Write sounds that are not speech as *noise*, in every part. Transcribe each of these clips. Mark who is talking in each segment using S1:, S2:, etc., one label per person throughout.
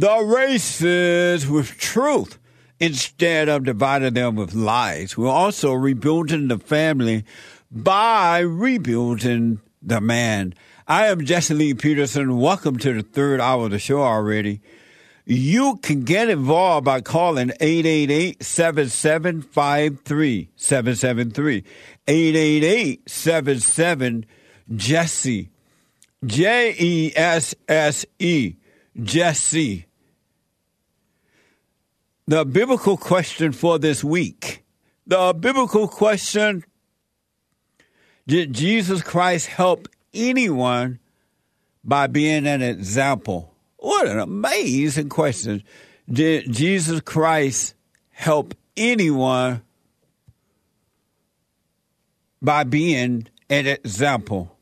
S1: the
S2: races with truth instead of dividing them with lies. We're also rebuilding the family by rebuilding the man. I am Jesse Lee Peterson. Welcome to the third hour of the show already. You can get involved by calling 888-7753-773. 888-77 J E S S E, Jesse. The biblical question for this week. The biblical question Did Jesus Christ help anyone by being an example? What an amazing question. Did Jesus Christ help anyone by being an example?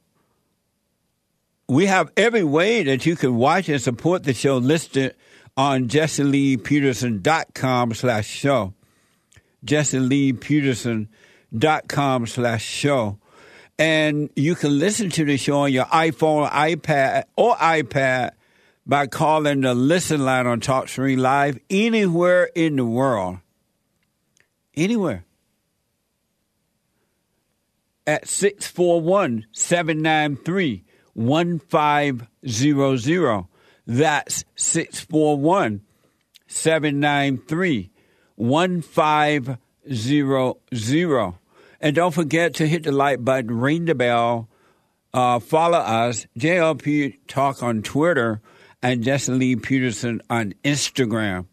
S2: we have every way that you can watch and support the show listed on jesseleepeterson.com slash show. jesseleepeterson.com slash show. And you can listen to the show on your iPhone, iPad, or iPad by calling the listen line on TalkStream Live anywhere in the world. Anywhere. At 641 793 1500. That's 641 793 1500. And don't forget to hit the like button, ring the bell, uh, follow us, JLP Talk on Twitter, and Jesse Lee Peterson on Instagram.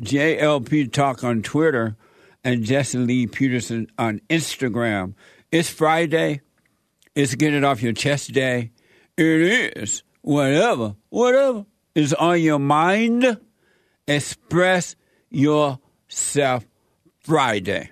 S2: JLP Talk on Twitter and Jesse Lee Peterson on Instagram. It's Friday. It's Get It Off Your Chest Day. It is whatever, whatever is on your mind. Express yourself Friday.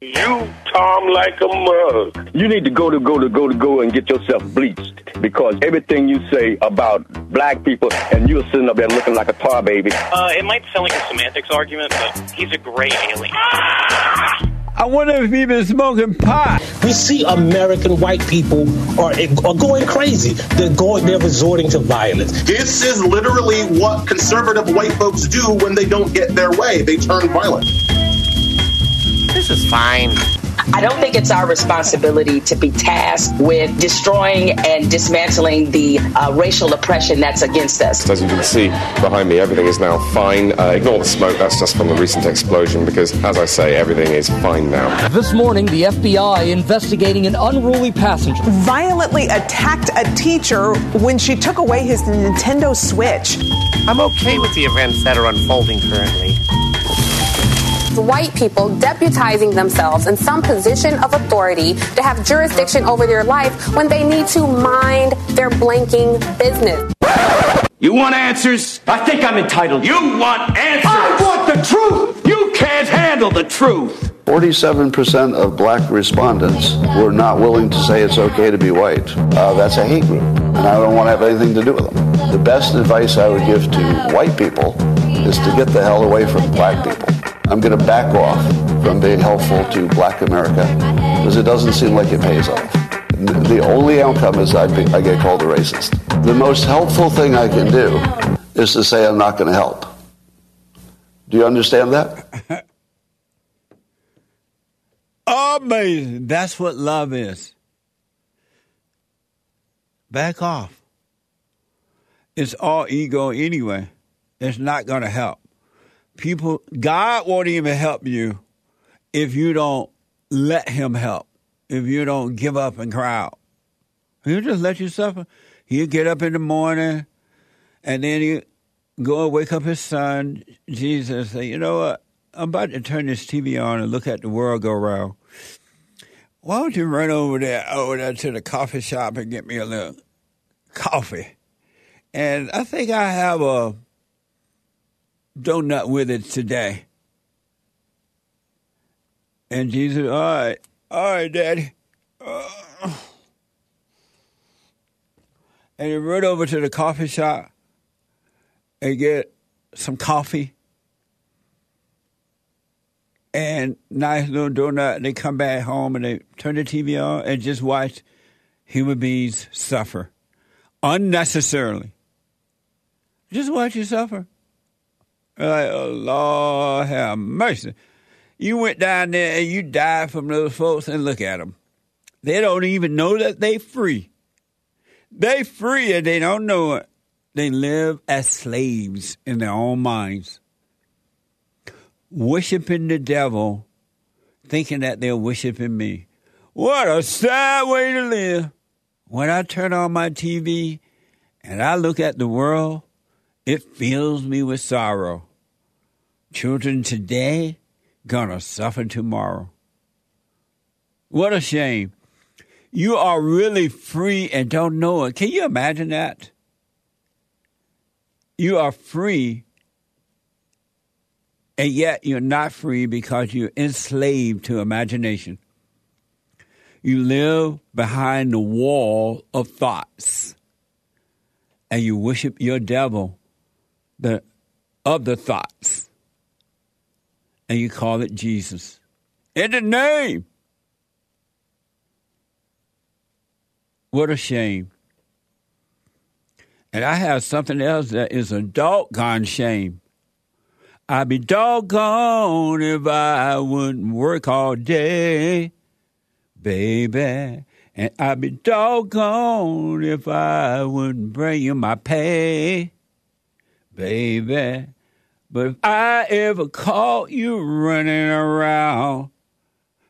S3: You Tom like a mug. You need to go to go to go to go and get yourself bleached because everything you say about black people and you're sitting up there looking like a tar baby.
S4: Uh, it might sound like a semantics argument, but he's a gray alien.
S2: I wonder if he's been smoking pot.
S5: We see American white people are, are going crazy. They're going, they're resorting to violence.
S6: This is literally what conservative white folks do when they don't get their way. They turn violent.
S7: This is fine.
S8: I don't think it's our responsibility to be tasked with destroying and dismantling the uh, racial oppression that's against us.
S9: As you can see behind me, everything is now fine. Uh, ignore the smoke, that's just from the recent explosion because, as I say, everything is fine now.
S10: This morning, the FBI investigating an unruly passenger.
S11: Violently attacked a teacher when she took away his Nintendo Switch.
S7: I'm okay with the events that are unfolding currently
S12: white people deputizing themselves in some position of authority to have jurisdiction over their life when they need to mind their blanking business.
S13: You want answers? I think I'm entitled. You want answers? I want the truth! You can't handle the truth!
S14: 47% of black respondents were not willing to say it's okay to be white. Uh, that's a hate group, and I don't want to have anything to do with them. The best advice I would give to white people is to get the hell away from black people. I'm going to back off from being helpful to black America because it doesn't seem like it pays off. The only outcome is I, be, I get called a racist. The most helpful thing I can do is to say I'm not going to help. Do you understand that? *laughs*
S2: Amazing. That's what love is. Back off. It's all ego anyway. It's not going to help people, God won't even help you if you don't let Him help, if you don't give up and cry out. He'll just let you suffer. He'll get up in the morning and then he go and wake up his son, Jesus, say, you know what? I'm about to turn this TV on and look at the world go round. why don't you run over there over there to the coffee shop and get me a little coffee? And I think I have a donut with it today. And Jesus, all right, all right, Daddy. Uh, and he run over to the coffee shop and get some coffee and nice little donut. They come back home and they turn the TV on and just watch human beings suffer unnecessarily. Just watch you suffer. Like, oh, Lord have mercy. You went down there and you died from those folks and look at them. They don't even know that they free. They free and they don't know it. They live as slaves in their own minds, worshiping the devil, thinking that they're worshiping me. What a sad way to live. When I turn on my TV and I look at the world, it fills me with sorrow. Children today gonna suffer tomorrow. What a shame. You are really free and don't know it. Can you imagine that? You are free, and yet you're not free because you're enslaved to imagination. You live behind the wall of thoughts, and you worship your devil the, of the thoughts, and you call it Jesus. In the name What a shame. And I have something else that is a doggone shame. I'd be doggone if I wouldn't work all day, baby. And I'd be doggone if I wouldn't bring you my pay, baby. But if I ever caught you running around,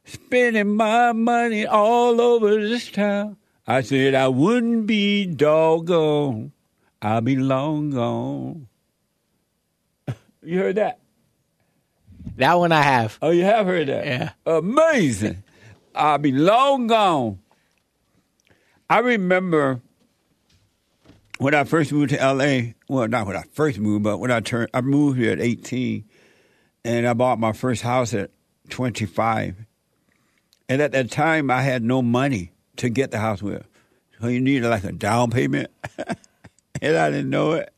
S2: spending my money all over this town, I said I wouldn't be doggone. I'll be long gone. you heard that?
S15: That one I have.
S2: Oh, you have heard that?
S15: Yeah.
S2: Amazing. I'll be long gone. I remember when I first moved to LA. Well, not when I first moved, but when I turned, I moved here at 18, and I bought my first house at 25. And at that time, I had no money to get the house with. So you needed like a down payment. *laughs* and I didn't know it.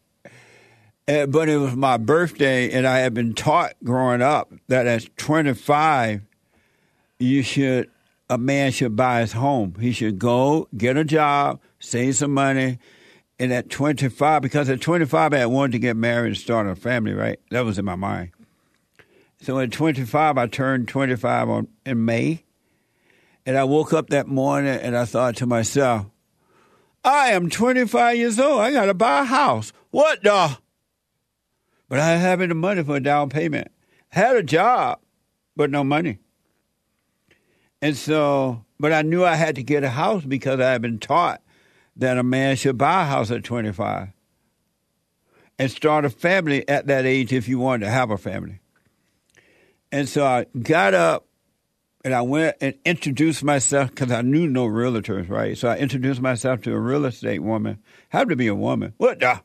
S2: And, but it was my birthday, and I had been taught growing up that at 25, you should, a man should buy his home. He should go get a job, save some money. And at 25, because at 25, I wanted to get married and start a family, right? That was in my mind. So at 25, I turned 25 on, in May. And I woke up that morning and I thought to myself, I am 25 years old. I got to buy a house. What the? But I didn't have any money for a down payment. Had a job, but no money. And so, but I knew I had to get a house because I had been taught that a man should buy a house at 25 and start a family at that age if you wanted to have a family. And so I got up and I went and introduced myself because I knew no realtors, right? So I introduced myself to a real estate woman. Happened to be a woman. What the?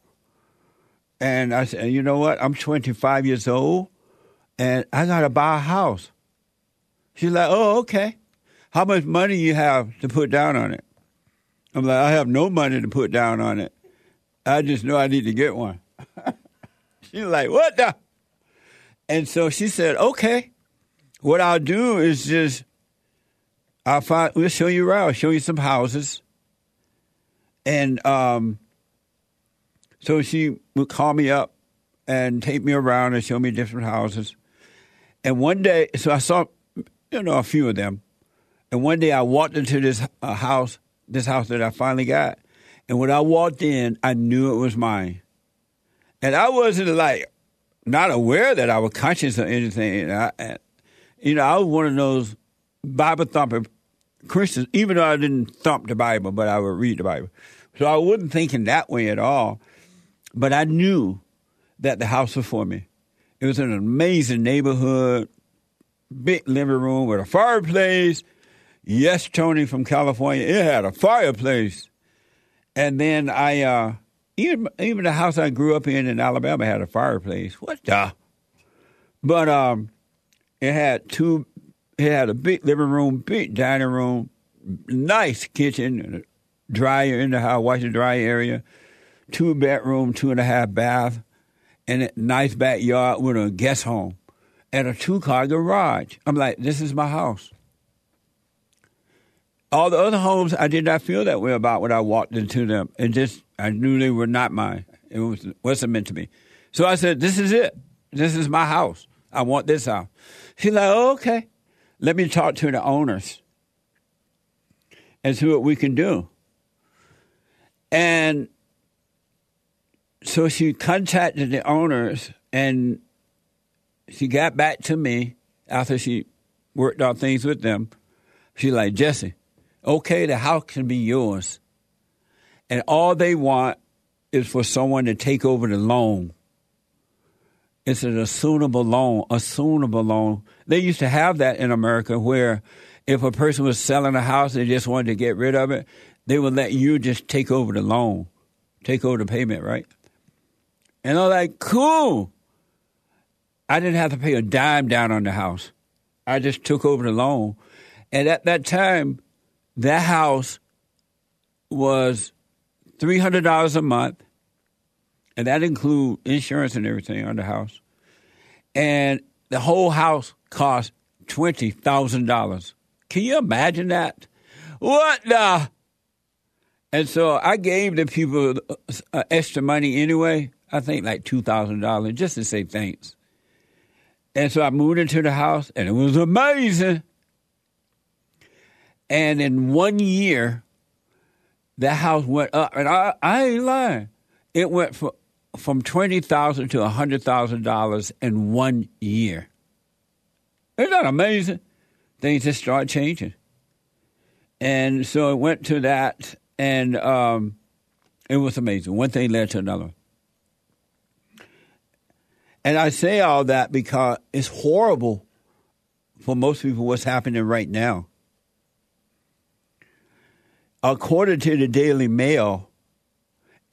S2: And I said, you know what? I'm 25 years old, and I gotta buy a house. She's like, oh, okay. How much money you have to put down on it? I'm like, I have no money to put down on it. I just know I need to get one. *laughs* She's like, what the? And so she said, okay what I'll do is just I'll find we'll show you around, show you some houses. And um so she would call me up and take me around and show me different houses. And one day, so I saw, you know, a few of them. And one day I walked into this uh, house, this house that I finally got. And when I walked in, I knew it was mine. And I wasn't like, not aware that I was conscious of anything. And I, you know, I was one of those Bible thumping Christians, even though I didn't thump the Bible, but I would read the Bible. So I wasn't thinking that way at all. But I knew that the house was for me. It was an amazing neighborhood, big living room with a fireplace. Yes, Tony from California. It had a fireplace. And then I, uh, even even the house I grew up in in Alabama had a fireplace. What the? But um, it had two. It had a big living room, big dining room, nice kitchen, dryer in the house, washer dryer area, two bedroom, two and a half bath, and a nice backyard with a guest home, and a two car garage. I'm like, this is my house. All the other homes, I did not feel that way about when I walked into them. It just, I knew they were not mine. It was, wasn't meant to be. So I said, this is it. This is my house. I want this house. She's like, oh, okay. Let me talk to the owners and see what we can do. And so she contacted the owners and she got back to me after she worked out things with them. She's like, Jesse, okay, the house can be yours. And all they want is for someone to take over the loan. It's an assumable loan, assumable loan. They used to have that in America where if a person was selling a house, they just wanted to get rid of it, they would let you just take over the loan, take over the payment, right? And I'm like, cool. I didn't have to pay a dime down on the house. I just took over the loan. And at that time, that house was $300 a month, and that include insurance and everything on the house. And the whole house cost $20,000. Can you imagine that? What the? And so I gave the people uh, extra money anyway. I think like two thousand dollars just to say thanks. And so I moved into the house, and it was amazing. And in one year, the house went up, and I, I ain't lying. It went from from twenty thousand to hundred thousand dollars in one year. Isn't that amazing? Things just start changing, and so it went to that, and um, it was amazing. One thing led to another. And I say all that because it's horrible for most people what's happening right now. According to the Daily Mail,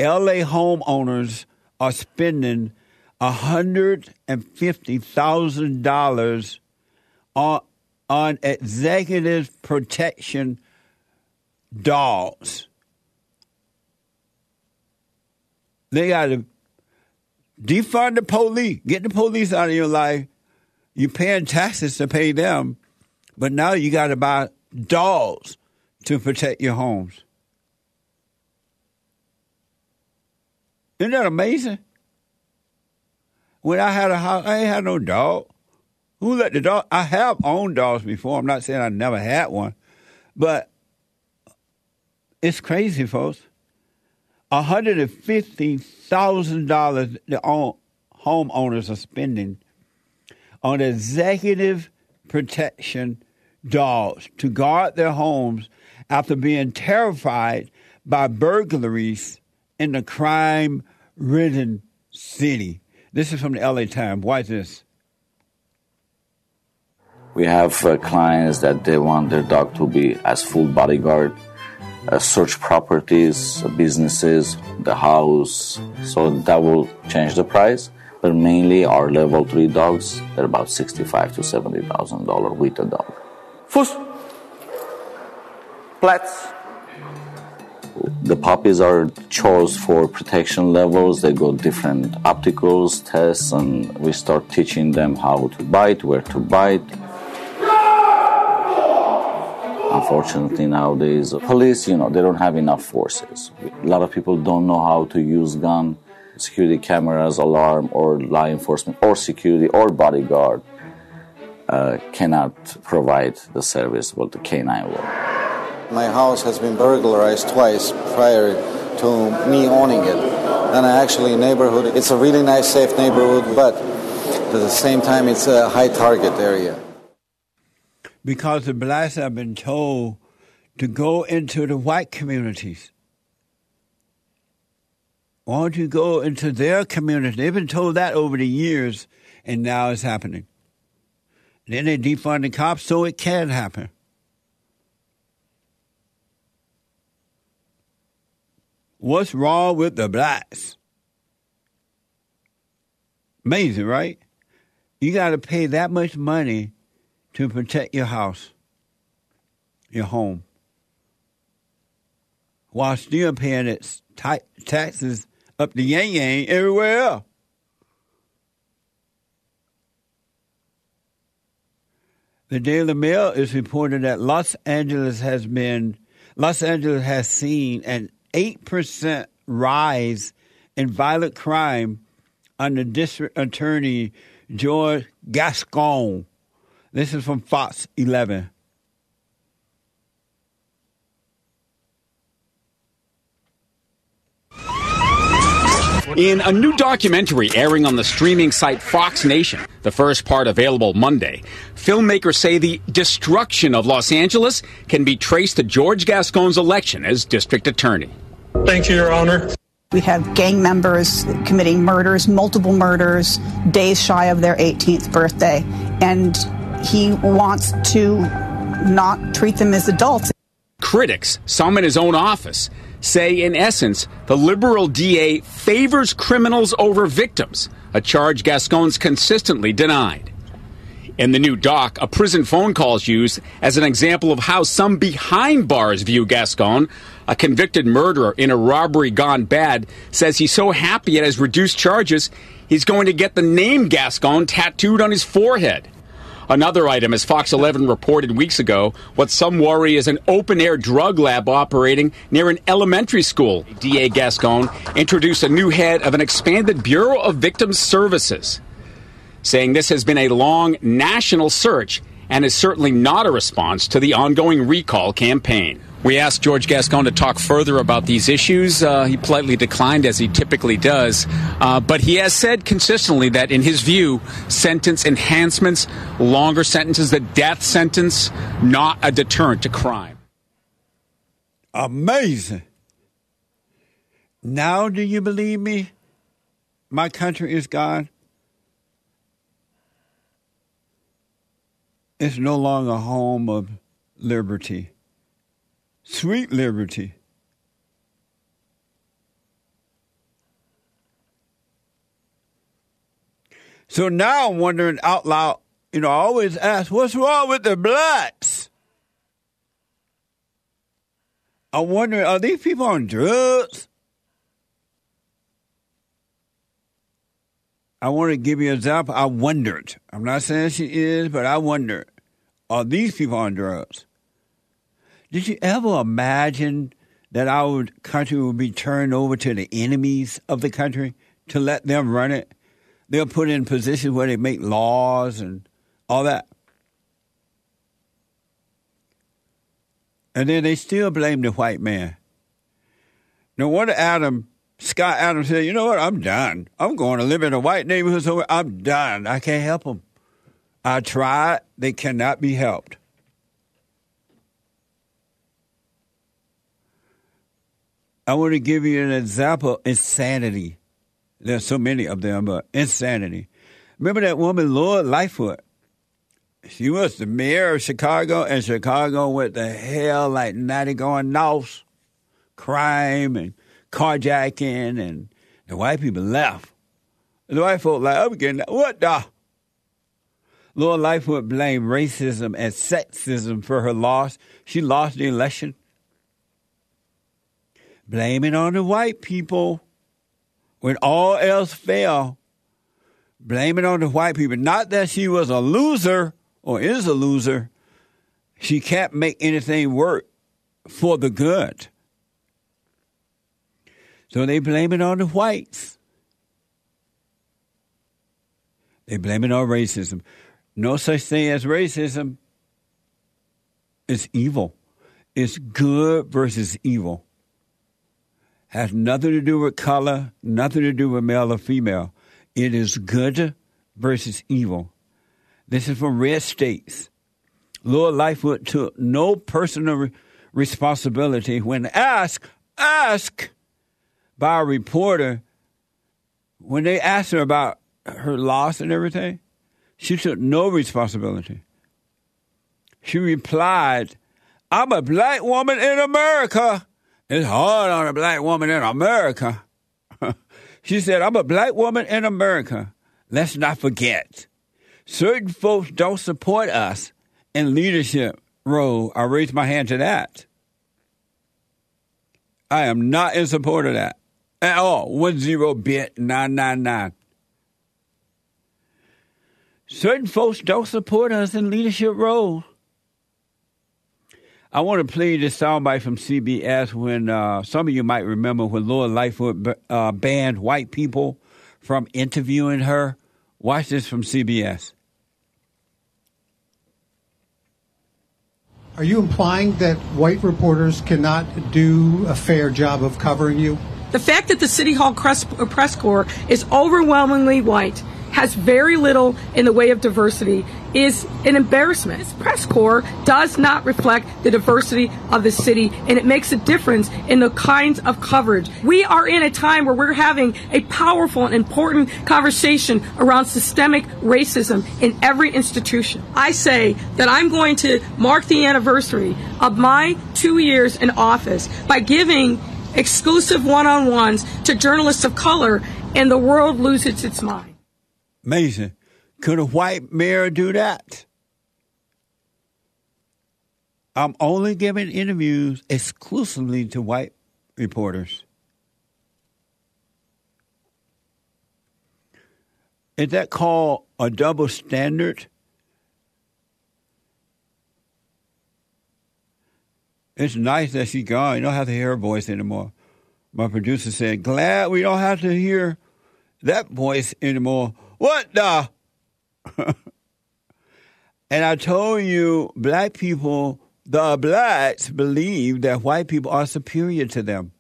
S2: LA homeowners are spending $150,000 on, on executive protection dogs. They got to defund the police, get the police out of your life. You're paying taxes to pay them, but now you got to buy dogs to protect your homes. Isn't that amazing? When I had a house, I ain't had no dog. Who let the dog? I have owned dogs before. I'm not saying I never had one, but it's crazy, folks. $150,000 the homeowners are spending on executive protection dogs to guard their homes after being terrified by burglaries in the crime ridden city. This is from the LA Times. Why is this?
S16: We have uh, clients that they want their dog to be as full bodyguard uh, search properties, businesses, the house. So that will change the price. But mainly our level three dogs, they're about sixty-five to seventy thousand dollar with a dog.
S17: First,
S16: The puppies are chose for protection levels. They go different obstacles tests, and we start teaching them how to bite, where to bite, Unfortunately, nowadays, police, you know, they don't have enough forces. A lot of people don't know how to use gun, security cameras, alarm, or law enforcement, or security, or bodyguard uh, cannot provide the service what the K9 will.
S18: My house has been burglarized twice prior to me owning it. And actually, neighborhood, it's a really nice, safe neighborhood, but at the same time, it's a high target area
S2: because the blacks have been told to go into the white communities. Why don't you go into their community? They've been told that over the years, and now it's happening. Then they defund the cops so it can happen. What's wrong with the blacks? Amazing, right? You got to pay that much money to protect your house, your home, while still paying its ta- taxes up the yang yang everywhere else. The Daily Mail is reporting that Los Angeles has been Los Angeles has seen an eight percent rise in violent crime under District Attorney George Gascon. This is from Fox 11.
S17: In a new documentary airing on the streaming site Fox Nation, the first part available Monday, filmmakers say the destruction of Los Angeles can be traced to George Gascon's election as district attorney.
S19: Thank you, Your Honor.
S20: We have gang members committing murders, multiple murders, days shy of their 18th birthday. And he wants to not treat them as adults.
S17: Critics, some in his own office, say in essence the liberal DA favors criminals over victims, a charge Gascon's consistently denied. In the new doc, a prison phone call is used as an example of how some behind bars view Gascon. A convicted murderer in a robbery gone bad says he's so happy at his reduced charges, he's going to get the name Gascon tattooed on his forehead. Another item, as Fox 11 reported weeks ago, what some worry is an open air drug lab operating near an elementary school. DA Gascon introduced a new head of an expanded Bureau of Victims Services, saying this has been a long national search and is certainly not a response to the ongoing recall campaign. We asked George Gascon to talk further about these issues. Uh, he politely declined, as he typically does. Uh, but he has said consistently that, in his view, sentence enhancements, longer sentences, the death sentence, not a deterrent to crime.
S2: Amazing. Now, do you believe me? My country is gone. It's no longer a home of liberty sweet liberty. So now I'm wondering out loud, you know, I always ask, what's wrong with the blacks? I'm wondering, are these people on drugs? I want to give you an example. I wondered. I'm not saying she is, but I wondered, are these people on drugs? Did you ever imagine that our country would be turned over to the enemies of the country to let them run it? They'll put in positions where they make laws and all that. And then they still blame the white man. No wonder Adam, Scott Adams said, you know what, I'm done. I'm going to live in a white neighborhood somewhere. I'm done. I can't help them. I tried. They cannot be helped. I want to give you an example insanity. There's so many of them, but insanity. Remember that woman, Lori Lightfoot? She was the mayor of Chicago, and Chicago went to hell like natty going north. Crime and carjacking, and the white people left. The white folk like, oh, I'm getting, what the? Lori Lightfoot blamed racism and sexism for her loss. She lost the election. Blame it on the white people. When all else failed, blame it on the white people. Not that she was a loser or is a loser. She can't make anything work for the good. So they blame it on the whites. They blame it on racism. No such thing as racism. It's evil. It's good versus evil has nothing to do with color, nothing to do with male or female. It is good versus evil. This is from red states. Lori Lightfoot took no personal re- responsibility when asked, asked by a reporter, when they asked her about her loss and everything, she took no responsibility. She replied, I'm a black woman in America It's hard on a black woman in America. *laughs* she said, I'm a black woman in America. Let's not forget. Certain folks don't support us in leadership role. I raise my hand to that. I am not in support of that at all. One zero bit nine nine nine. Certain folks don't support us in leadership roles. I want to play this soundbite from CBS when uh, some of you might remember when Lori Lightfoot uh, banned white people from interviewing her. Watch this from CBS.
S19: Are you implying that white reporters cannot do a fair job of covering you?
S21: The fact that the City Hall press, press corps is overwhelmingly white has very little in the way of diversity is an embarrassment. This press corps does not reflect the diversity of the city, and it makes a difference in the kinds of coverage. We are in a time where we're having a powerful and important conversation around systemic racism in every institution. I say that I'm going to mark the anniversary of my two years in office by giving exclusive one on ones to journalists of color, and the world loses its mind.
S2: Amazing. Could a white mayor do that? I'm only giving interviews exclusively to white reporters. Is that called a double standard? It's nice that she's gone. You don't have to hear her voice anymore. My producer said, Glad we don't have to hear that voice anymore. What the? *laughs* and I told you, black people, the blacks believe that white people are superior to them.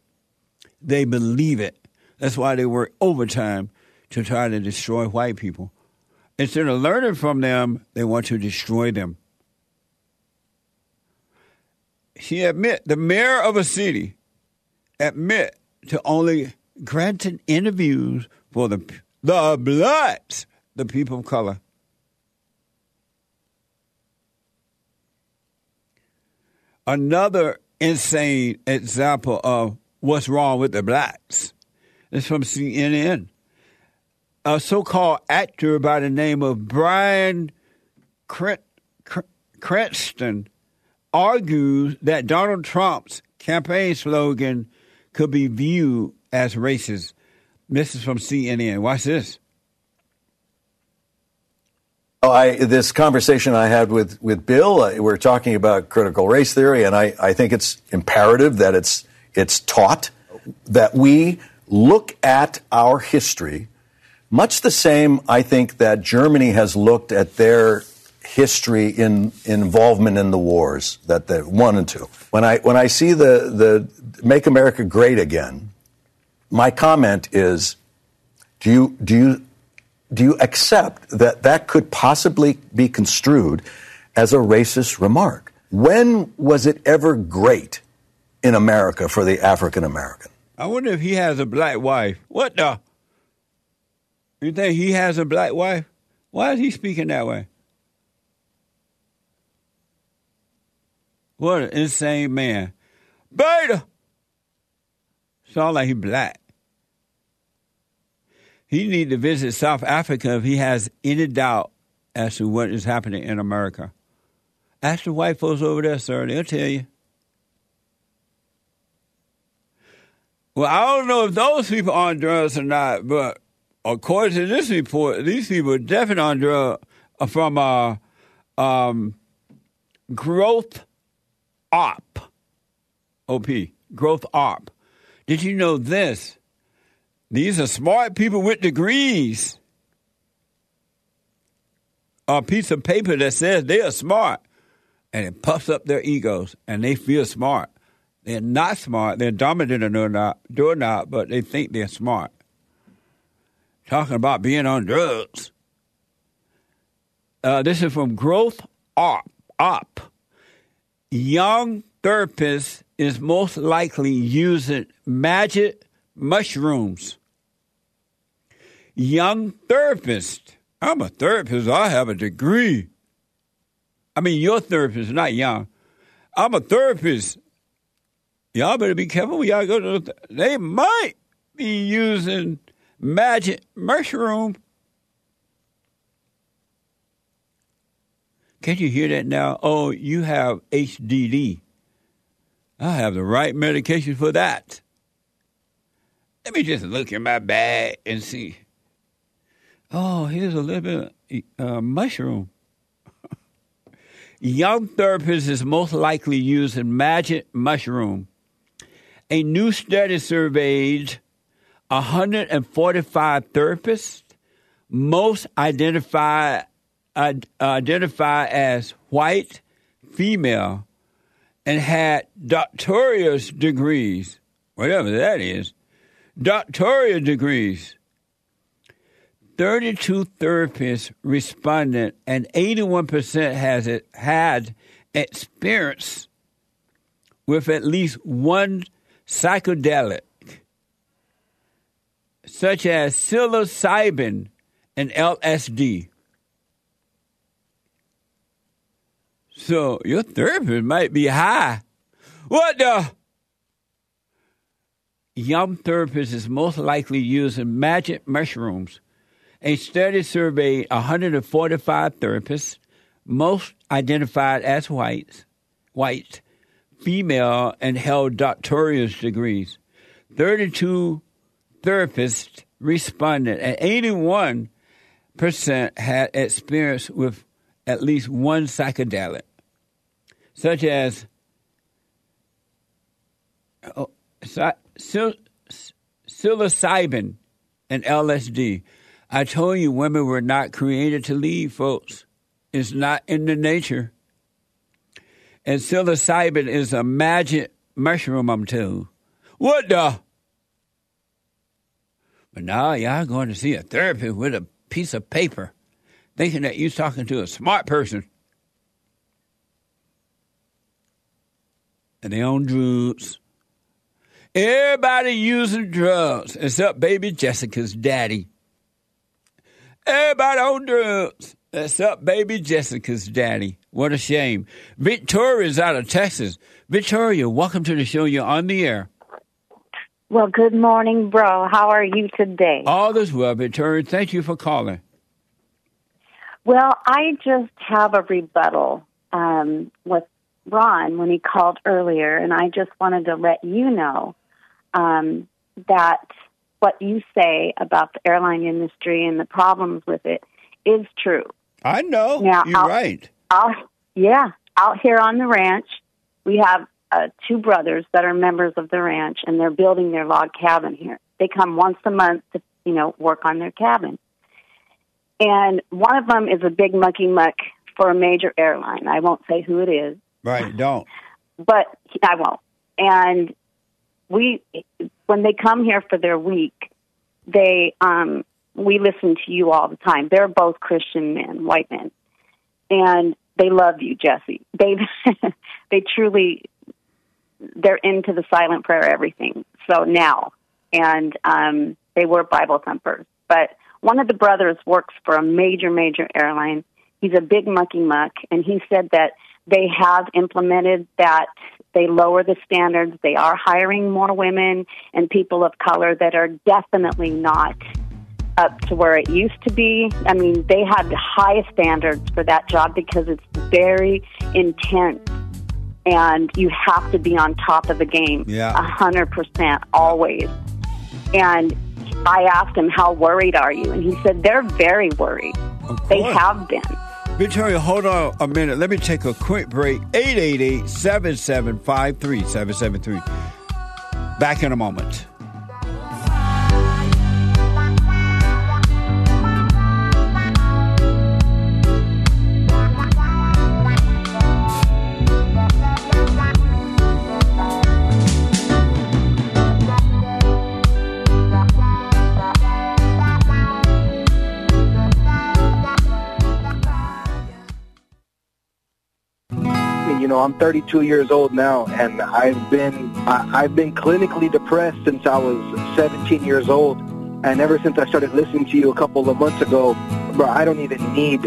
S2: They believe it. That's why they work overtime to try to destroy white people. Instead of learning from them, they want to destroy them. She admit the mayor of a city admit to only granting interviews for the the blacks, the people of color. Another insane example of what's wrong with the blacks is from CNN. A so called actor by the name of Bryan Cranston argues that Donald Trump's campaign slogan could be viewed as racist. This is from CNN. Watch this.
S22: I, this conversation I had with, with Bill, uh, we're talking about critical race theory, and I, I think it's imperative that it's, it's taught that we look at our history much the same, I think, that Germany has looked at their history in, in involvement in the wars that they one and two. When I when I see the the Make America Great Again, my comment is, do you do you do you accept that that could possibly be construed as a racist remark? When was it ever great in America for the African American?
S2: I wonder if he has a black wife. What the? You think he has a black wife? Why is he speaking that way? What an insane man. Beta! Sound like he black. He need to visit South Africa if he has any doubt as to what is happening in America. Ask the white folks over there, sir. They'll tell you. Well, I don't know if those people are on drugs or not, but according to this report, these people are definitely on drugs from uh, um, growth op, op, growth op. Did you know this? These are smart people with degrees. A piece of paper that says they are smart, and it puffs up their egos, and they feel smart. They're not smart. They're dominant or not, or not, but they think they're smart. Talking about being on drugs. Uh, this is from Growth Op. Op. Young therapist is most likely using magic mushrooms. Young therapist. I'm a therapist. I have a degree. I mean, your therapist, is not young. I'm a therapist. Y'all better be careful y'all go to. The, they might be using magic mushroom. Can you hear that now? Oh, you have HDD. I have the right medication for that. Let me just look in my bag and see. Oh, here's a little bit of uh, mushroom. *laughs* Young therapists is most likely using magic mushroom. A new study surveyed 145 therapists. Most identify uh, identify as white, female, and had doctoral degrees, whatever that is, doctoral degrees. 32 therapists responded, and 81% has it, had experience with at least one psychedelic, such as psilocybin and LSD. So your therapist might be high. What the? Young therapist is most likely using magic mushrooms. A study surveyed 145 therapists, most identified as whites, white, female, and held doctoral degrees. 32 therapists responded, and 81% had experience with at least one psychedelic, such as oh, psilocybin and LSD. I told you women were not created to lead, folks. It's not in the nature. And psilocybin is a magic mushroom, I'm you. What the? But now y'all going to see a therapist with a piece of paper thinking that you're talking to a smart person. And they on drugs. Everybody using drugs except baby Jessica's daddy. Everybody on drugs up, baby Jessica's daddy. What a shame. Victoria's out of Texas. Victoria, welcome to the show. You're on the air.
S23: Well, good morning, bro. How are you today?
S2: All is well, Victoria. Thank you for calling.
S23: Well, I just have a rebuttal um, with Ron when he called earlier, and I just wanted to let you know um, that what you say about the airline industry and the problems with it is true.
S2: I know.
S23: Now,
S2: You're
S23: out,
S2: right.
S23: Out, yeah, out here on the ranch, we have uh, two brothers that are members of the ranch, and they're building their log cabin here. They come once a month to, you know, work on their cabin. And one of them is a big mucky muck for a major airline. I won't say who it is,
S2: Right, don't.
S23: but I won't. And we, when they come here for their week, they, um, we listen to you all the time. They're both Christian men, white men, and they love you, Jesse. They, *laughs* they truly, they're into the silent prayer, everything. So now, and um, they were Bible thumpers. But one of the brothers works for a major, major airline. He's a big mucky muck, and he said that they have implemented that they lower the standards. They are hiring more women and people of color that are definitely not up to where it used to be. I mean, they had high standards for that job because it's very intense and you have to be on top of the game
S2: Yeah.
S23: a hundred percent always. And I asked him, How worried are you? And he said, They're very worried. They have been.
S2: Victoria, hold on a minute. Let me take a quick break. 888 7753 773. Back in a moment.
S24: Know, I'm 32 years old now, and I've been I, I've been clinically depressed since I was 17 years old, and ever since I started listening to you a couple of months ago, bro, I don't even need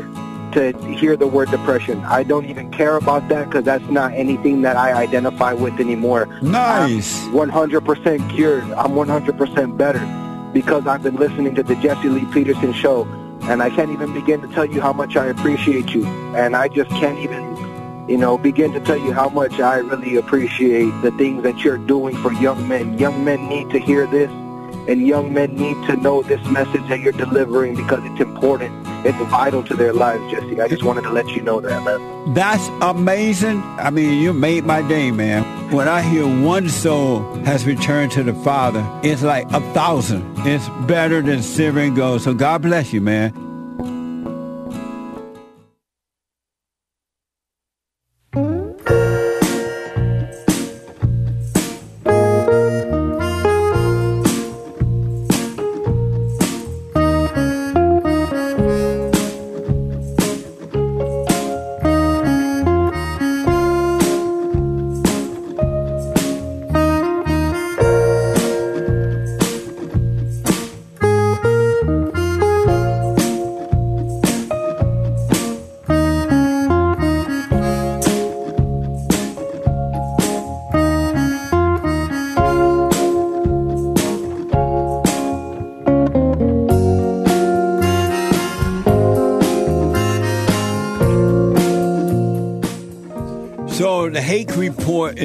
S24: to hear the word depression. I don't even care about that because that's not anything that I identify with anymore.
S2: Nice.
S24: I'm 100% cured. I'm 100% better because I've been listening to the Jesse Lee Peterson show, and I can't even begin to tell you how much I appreciate you. And I just can't even, you know, begin to tell you how much I really appreciate the things that you're doing for young men. Young men need to hear this and young men need to know this message that you're delivering because it's important. It's vital to their lives, Jesse. I just wanted to let you know that, man.
S2: That's amazing. I mean, you made my day, man. When I hear one soul has returned to the Father, it's like a thousand. It's better than silver and gold. So God bless you, man.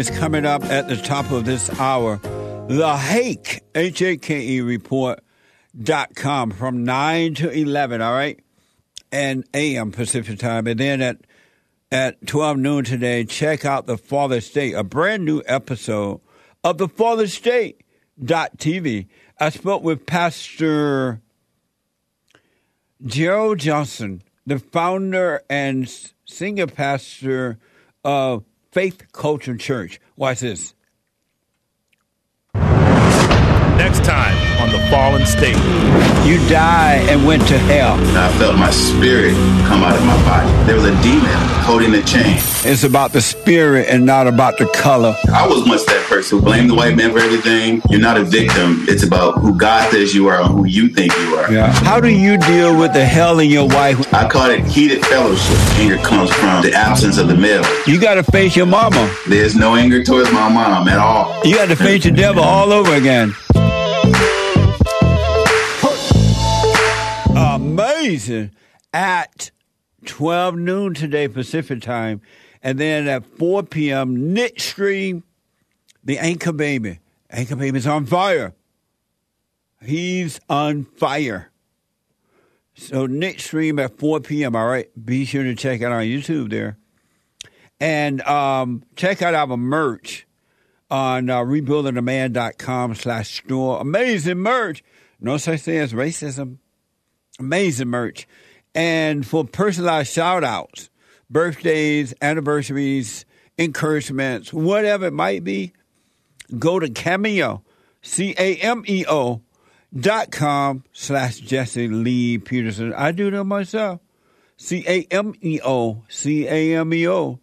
S2: Is coming up at the top of this hour. The Hake, H-A-K-E report dot com from 9 to 11, all right? And a.m. Pacific time. And then at, at 12 noon today, check out the Fallen State, a brand new episode of the Fallen State dot TV. I spoke with Pastor Gerald Johnson, the founder and senior pastor of Faith Culture and Church. Watch this.
S25: Next time on The Fallen State.
S2: You died and went to hell.
S26: I felt my spirit come out of my body. There was a demon holding the chain.
S2: It's about the spirit and not about the color.
S26: I was once that person who blamed the white man for everything. You're not a victim. It's about who God says you are and who you think you are.
S2: Yeah. How do you deal with the hell in your wife?
S26: I call it heated fellowship. Anger comes from the absence of the male.
S2: You got to face your mama.
S26: There's no anger towards my mom at all.
S2: You got to face the devil all over again. Amazing. At 12 noon today, Pacific time. And then at 4 p.m., Nick Stream, the Anchor Baby. Anchor Baby's on fire. He's on fire. So Nick Stream at 4 p.m., all right? Be sure to check out on YouTube there. And um, check out our merch on uh, rebuildingtheman.com slash store. Amazing merch. No such thing as racism. Amazing merch. And for personalized shout outs, birthdays, anniversaries, encouragements, whatever it might be, go to Cameo, C A M E O dot com slash Jesse Lee Peterson. I do that myself. C A M E O, C A M E O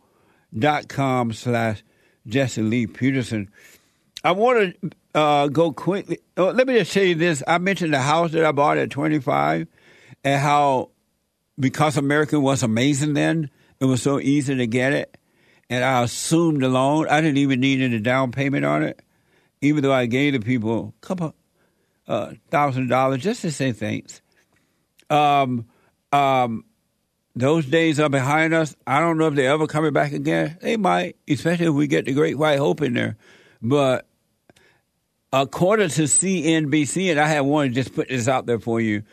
S2: dot com slash Jesse Lee Peterson. I want to uh, go quickly. Oh, let me just say this. I mentioned the house that I bought at 25 and how because American was amazing then, it was so easy to get it. And I assumed the loan. I didn't even need any down payment on it, even though I gave the people a couple uh, thousand dollars just to say thanks. Um, um, those days are behind us. I don't know if they're ever coming back again. They might, especially if we get the Great White Hope in there. But according to CNBC, and I have one just put this out there for you.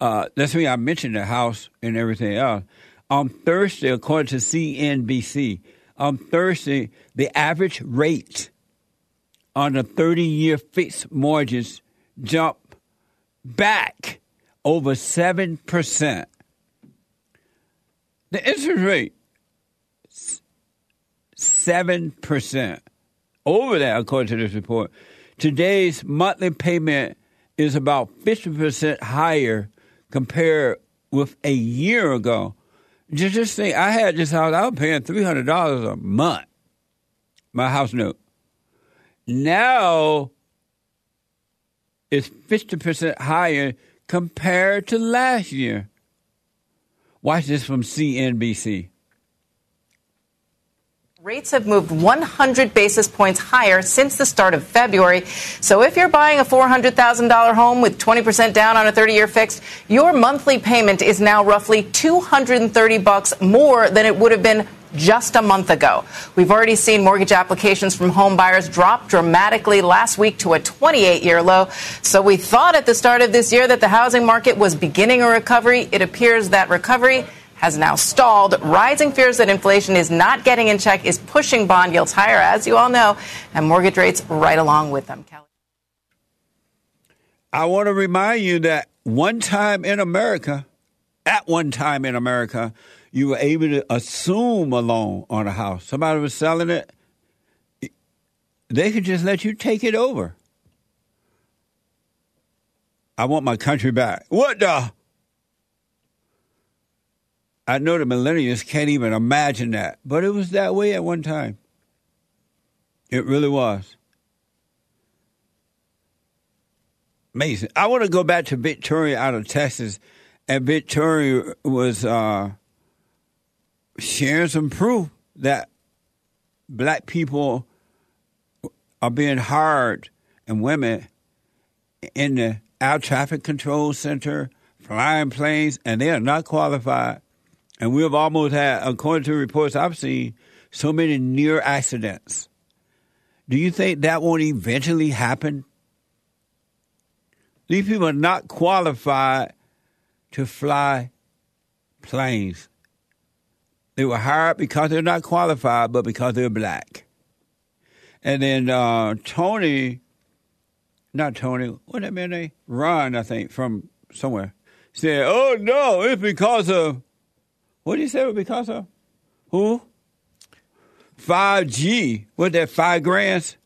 S2: Uh, that's me. I mentioned the house and everything else. On Thursday, according to CNBC, on Thursday, the average rate on the 30 year fixed mortgage jumped back over 7%. The interest rate, 7%. Over that, according to this report. Today's monthly payment is about 50% higher compared with a year ago. Just, just think, I had this house, I was paying $300 a month, my house note. Now it's 50% higher compared to last year. Watch this from CNBC.
S27: Rates have moved 100 basis points higher since the start of February. So if you're buying a $400,000 home with 20% down on a 30-year fixed, your monthly payment is now roughly 230 bucks more than it would have been just a month ago. We've already seen mortgage applications from home buyers drop dramatically last week to a 28 year low. So we thought at the start of this year that the housing market was beginning a recovery. It appears that recovery has now stalled. Rising fears that inflation is not getting in check is pushing bond yields higher, as you all know, and mortgage rates right along with them. Kelly.
S2: I want to remind you that one time in America, at one time in America, you were able to assume a loan on a house. Somebody was selling it, they could just let you take it over. I want my country back. What the? I know the millennials can't even imagine that, but it was that way at one time. It really was. Amazing. I want to go back to Victoria out of Texas, and Victoria was uh, sharing some proof that black people are being hired and women in the air traffic control center, flying planes, and they are not qualified. And we have almost had, according to reports I've seen, so many near accidents. Do you think that won't eventually happen? These people are not qualified to fly planes. They were hired because they're not qualified, but because they're black. And then uh, Tony, not Tony, what that man name? Ron, I think, from somewhere, said, "Oh no, it's because of what did you say? It was because of who? Five G. What that? Five grands.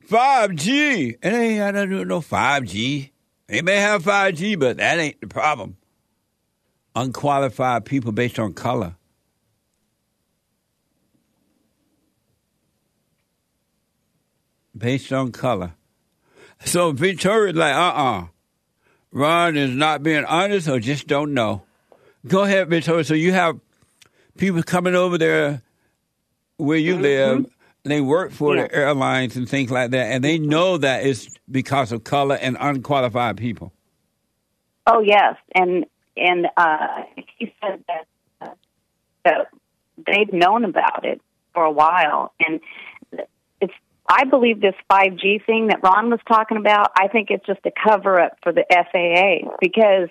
S2: Five G. It ain't nothing to do no five G. They may have five G, but that ain't the problem. Unqualified people based on color. Based on color. So Victoria's like, uh uh-uh. uh. Ron is not being honest or just don't know. Go ahead, Victoria. So you have people coming over there where you
S23: Mm-hmm.
S2: live. They work for
S23: Yeah.
S2: the airlines and things like that, and they know that it's because of color and unqualified people.
S23: Oh yes, and and uh, he said that, uh, that they've known about it for a while, and it's. I believe this 5G thing that Ron was talking about. I think it's just a cover up for the FAA because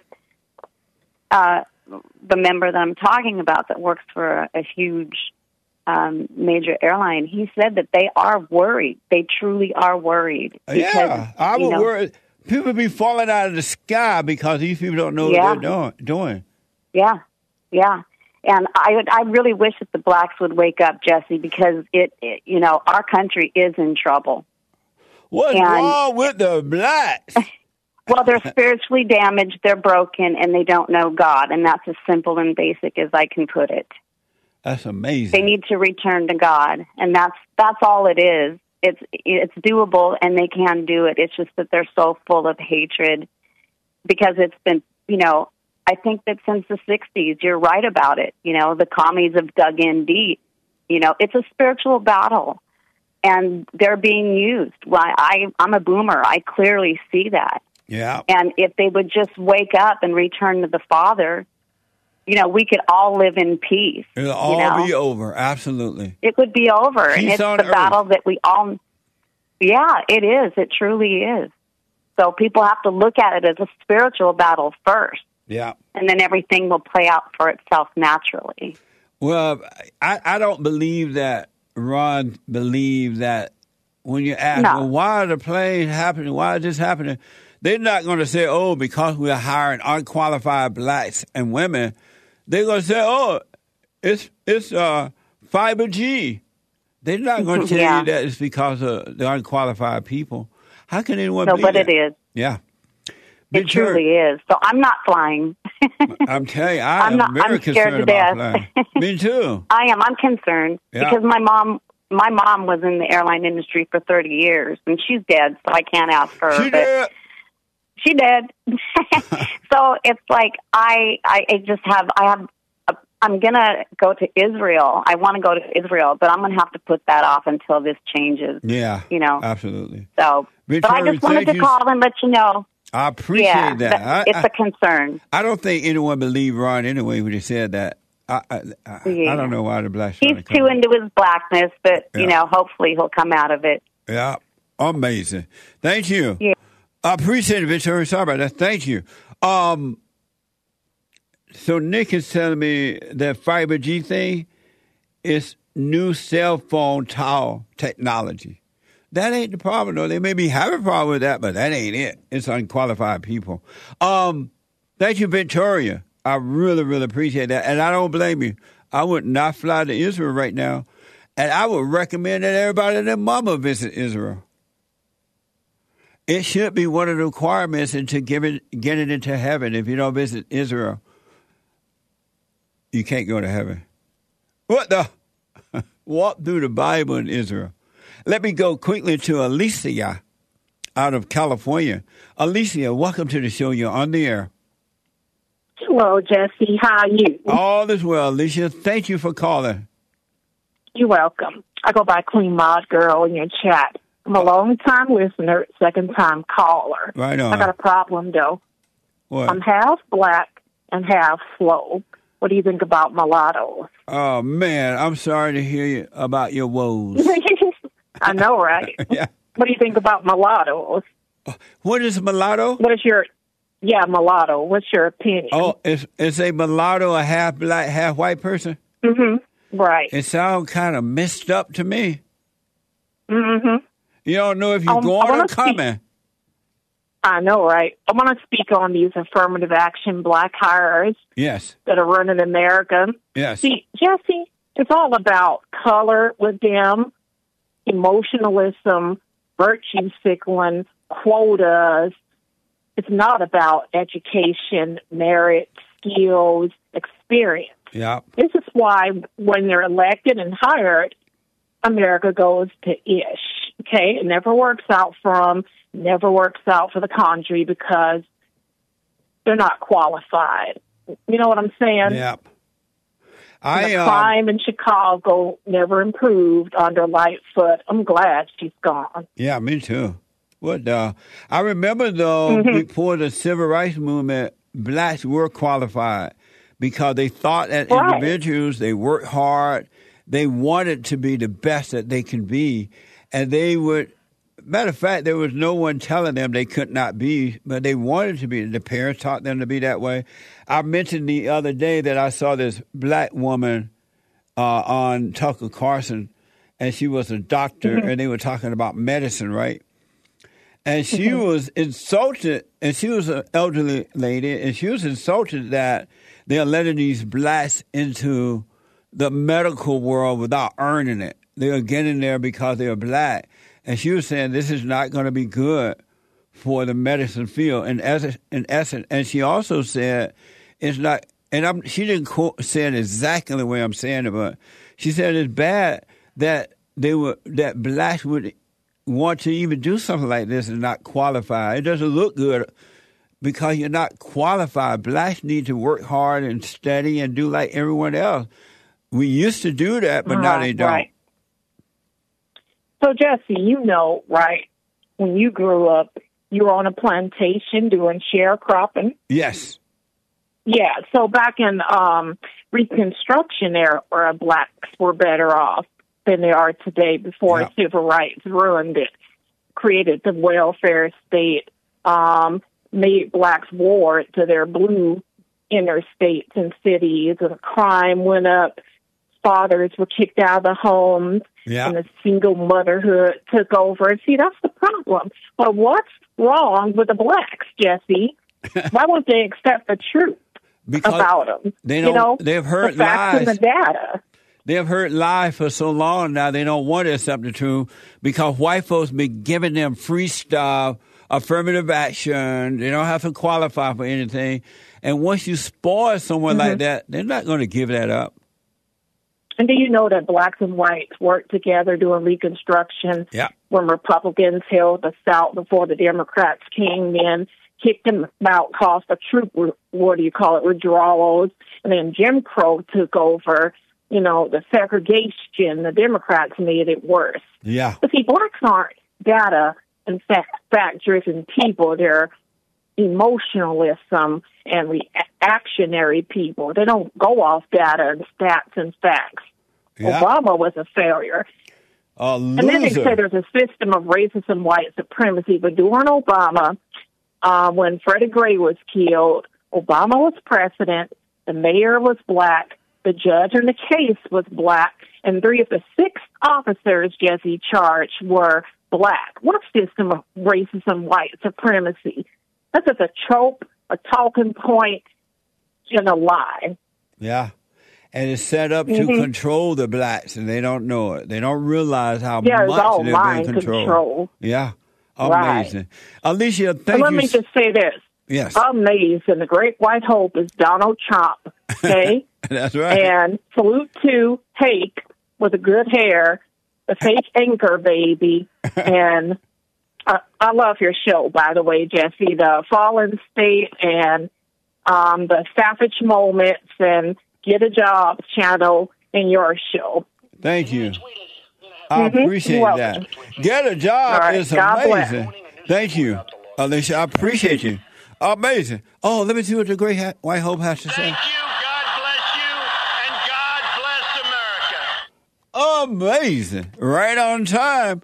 S23: uh, the member that I'm talking about that works for a, a huge um, major airline, he said that they are worried. They truly are worried. Because,
S2: yeah, I
S23: you
S2: would
S23: know,
S2: worry. People be falling out of the sky because these people don't know
S23: Yeah.
S2: what they're doing. doing.
S23: Yeah, yeah. And I I really wish that the blacks would wake up, Jesse, because it, it you know, our country is in trouble.
S2: What's
S23: And-
S2: wrong with the blacks? *laughs*
S23: Well, they're *laughs* spiritually damaged, they're broken, and they don't know God, and that's as simple and basic as I can put it.
S2: That's amazing.
S23: They need to return to God, and that's that's all it is. It's it's doable, and they can do it. It's just that they're so full of hatred because it's been, you know, I think that since the '60s, you're right about it. You know, the commies have dug in deep. You know, it's a spiritual battle, and they're being used. Why I I'm a boomer. I clearly see that.
S2: Yeah.
S23: And if they would just wake up and return to the Father, you know, we could all live in peace.
S2: It'll all
S23: you know?
S2: be over. Absolutely.
S23: It would be over. and it's the
S2: earth.
S23: battle that we all, yeah, it is. It truly is. So people have to look at it as a spiritual battle first,
S2: Yeah.
S23: and then everything will play out for itself naturally.
S2: Well, I, I don't believe that Ron believed that when you ask,
S23: No.
S2: well, why are the planes happening? Why is this happening? They're not going to say, oh, because we're hiring unqualified blacks and women. They're going to say, oh, it's it's uh, 5G. They're not going to tell
S23: Yeah.
S2: you that it's because of the unqualified people. How can anyone
S23: No, but
S2: that?
S23: it is.
S2: Yeah.
S23: It truly is. So I'm not flying. *laughs*
S2: I'm telling you, I
S23: I'm
S2: am
S23: not-
S2: very
S23: I'm scared to
S2: about
S23: death.
S2: Me *laughs* too.
S23: I am. I'm concerned
S2: Yeah.
S23: because my mom, my mom was in the airline industry for 30 years, and she's dead, so I can't ask her.
S2: She
S23: but
S2: did.
S23: She did. *laughs* so it's like I, I, I just have, I have, I'm gonna go to Israel. I want to go to Israel, but I'm gonna have to put that off until this changes.
S2: Yeah,
S23: you know,
S2: absolutely.
S23: So, but I just wanted to
S2: you.
S23: call and let you know.
S2: I appreciate
S23: yeah,
S2: that.
S23: It's
S2: I-
S23: a concern.
S2: I don't think anyone believed Ron anyway when he said that. I I, I,
S23: Yeah.
S2: I don't know why the black.
S23: He's too into his blackness, but you know, hopefully he'll come out of it.
S2: Yeah, amazing. Thank you.
S23: Yeah.
S2: I appreciate it, Victoria. Sorry about that. Thank you. Um, so Nick is telling me that 5G thing is new cell phone tower technology. That ain't the problem though. They may be having a problem with that, but that ain't it. It's unqualified people. Um, thank you, Victoria. I really, really appreciate that, and I don't blame you. I would not fly to Israel right now, and I would recommend that everybody and their mama visit Israel. It should be one of the requirements into giving, getting into heaven. If you don't visit Israel, you can't go to heaven. What the? *laughs* Walk through the Bible in Israel. Let me go quickly to Alicia out of California. Alicia, welcome to the show. You're on the air.
S28: Hello, Jesse. How are you?
S2: All is well, Alicia. Thank you for calling.
S28: You're welcome. I go by Queen Mod Girl in your chat. I'm a long time listener, second time caller.
S2: Right on.
S28: I got a problem though.
S2: What?
S28: I'm half black and half slow. What do you think about mulattoes?
S2: Oh man, I'm sorry to hear you about your woes. *laughs*
S28: I know, right? *laughs*
S2: yeah.
S28: What do you think about mulattoes?
S2: What is mulatto?
S28: What is your yeah mulatto? What's your opinion?
S2: Oh, is is a mulatto a half black, half white person?
S28: Mm-hmm. Right.
S2: It sounds kind of messed up to me.
S28: Mm-hmm.
S2: You don't know if you're
S28: Um,
S2: going or
S28: speak-
S2: coming.
S28: I know, right? I want to speak on these affirmative action black hires
S2: Yes,
S28: that are running America.
S2: yes.
S28: See, Jesse, it's all about color with them, emotionalism, virtue signaling, quotas. It's not about education, merit, skills, experience.
S2: Yeah.
S28: This is why when they're elected and hired, America goes to ish. Okay, it never works out for them, never works out for the country because they're not qualified. You know what I'm saying?
S2: Yep. I
S28: the
S2: um,
S28: crime in Chicago never improved under Lightfoot. I'm glad she's gone.
S2: Yeah, me too. What uh, I remember though
S28: Mhm.
S2: before the civil rights movement, blacks were qualified because they thought as
S28: Right.
S2: individuals they worked hard, they wanted to be the best that they can be, and they would. Matter of fact, there was no one telling them they could not be, but they wanted to be. The parents taught them to be that way. I mentioned the other day that I saw this black woman uh, on Tucker Carlson, and she was a doctor,
S28: Mhm.
S2: and they were talking about medicine, right? And she was insulted, and she was an elderly lady, and she was insulted that they're letting these blacks into the medical world without earning it. They are getting there because they are black. And she was saying this is not going to be good for the medicine field. And as in essence, and she also said it's not. And I'm, she didn't quote, say it exactly the way I'm saying it, but she said it's bad that they were that blacks would want to even do something like this and not qualify. It doesn't look good because you're not qualified. Blacks need to work hard and study and do like everyone else. We used to do that, but now they don't.
S28: right. So, Jesse, you know, right, when you grew up, you were on a plantation doing sharecropping.
S2: Yes.
S28: Yeah, so back in um, Reconstruction era, blacks were better off than they are today before civil rights ruined it, created the welfare state, um, made blacks war to their blue interstates and cities, and crime went up. Fathers were kicked out of the homes,
S2: Yeah.
S28: and the single motherhood took over. And see, that's the problem. But what's wrong with the blacks, Jesse? *laughs* Why won't they accept the truth
S2: Because
S28: about them?
S2: they
S28: you
S2: don't-
S28: know,
S2: they've heard
S28: the facts and
S2: lies.
S28: the data.
S2: They have heard lies for so long now they don't want to accept the truth because white folks been giving them free stuff, affirmative action. They don't have to qualify for anything. And once you spoil someone like
S28: Mhm.
S2: that, they're not going to give that up.
S28: And do you know that blacks and whites worked together during Reconstruction
S2: Yeah.
S28: when Republicans held the South before the Democrats came in, kicked him out, caused a troop, what do you call it, withdrawals, and then Jim Crow took over. You know, the segregation, the Democrats made it worse.
S2: Yeah.
S28: But see, blacks aren't data and fact, fact-driven people. They're emotionalism and reactionary people. They don't go off data and stats and facts.
S2: Yeah.
S28: Obama was a failure.
S2: A
S28: And then they say there's a system of racism, white supremacy. But during Obama, uh, when Freddie Gray was killed, Obama was president, the mayor was black, the judge in the case was black, and three of the six officers Jesse charged were black. What system of racism, white supremacy? That's just a trope, a talking point, and a lie.
S2: Yeah. And it's set up to
S28: Mhm.
S2: control the blacks, and they don't know it. They don't realize how
S28: Yeah,
S2: much they're being controlled.
S28: control.
S2: Yeah.
S28: Right.
S2: Amazing. Alicia,
S28: But
S2: thank
S28: let
S2: you.
S28: me just say this.
S2: Yes.
S28: Amazing. The great white hope is Donald Trump. Okay? *laughs*
S2: That's right.
S28: And salute to Hake with the good hair, the fake *laughs* anchor baby, and uh, I love your show, by the way, Jesse. The Fallen State and um, the Savage Moments and Get a Job channel in your show.
S2: Thank you. I
S28: Mhm.
S2: appreciate
S28: You're
S2: that. Get a job
S28: All right.
S2: is
S28: God bless.
S2: amazing. Thank you, Alicia. I appreciate you. Amazing. Oh, let me see what the Great ha- White Hope has to say. Thank you. God bless you, and God bless America. Amazing. Right on time.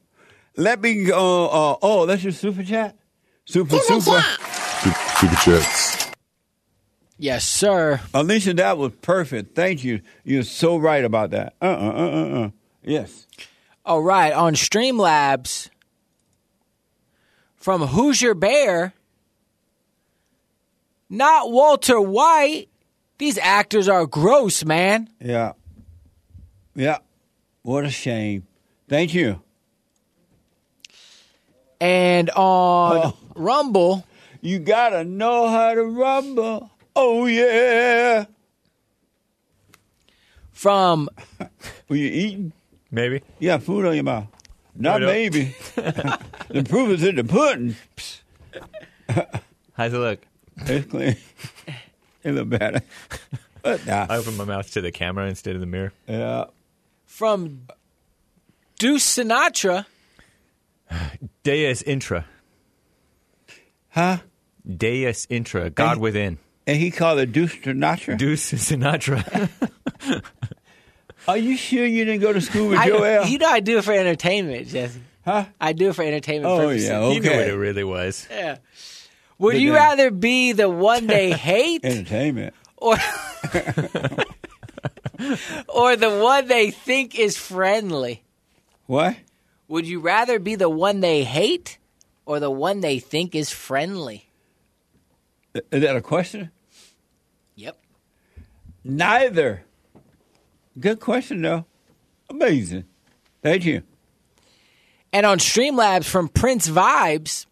S2: Let me go. Uh, oh, that's your super chat? Super, super.
S29: Super chats.
S2: Yes, sir. Alicia, that was perfect. Thank you. You're so right about that. Uh uh uh uh uh. Yes.
S15: All right, on Streamlabs from Hoosier Bear, not Walter White. These actors are gross, man.
S2: Yeah. Yeah. What a shame. Thank you.
S15: And on Rumble,
S2: you gotta know how to rumble. Oh yeah.
S15: From *laughs*
S2: Were you eating?
S30: Maybe.
S2: You got food on your mouth. Not
S30: No, no.
S2: maybe. *laughs* the proof is in the pudding.
S30: How's it look?
S2: It's clean. It look better. But nah.
S30: I opened my mouth to the camera instead of the mirror.
S2: Yeah.
S15: from Deuce Sinatra, *sighs*
S30: Deus intra.
S2: Huh?
S30: Deus intra. God within.
S2: And he called it Deuce Sinatra?
S30: Deuce Sinatra.
S2: Are you sure you didn't go to school with
S15: I,
S2: Joel?
S15: you know I do it for entertainment, Jesse.
S2: Huh?
S15: I do it for entertainment
S2: Oh,
S15: purposes.
S2: yeah,
S30: You
S2: know
S30: what it really was.
S15: Yeah. Would
S2: But
S15: you
S2: then-
S15: rather be the one they *laughs* hate
S2: Entertainment.
S15: or *laughs* *laughs* or the one they think is friendly?
S2: What?
S15: Would you rather be the one they hate or the one they think is friendly?
S2: Is that a question? Neither. Good question, though. Amazing. Thank you.
S15: And on Streamlabs from Prince Vibes,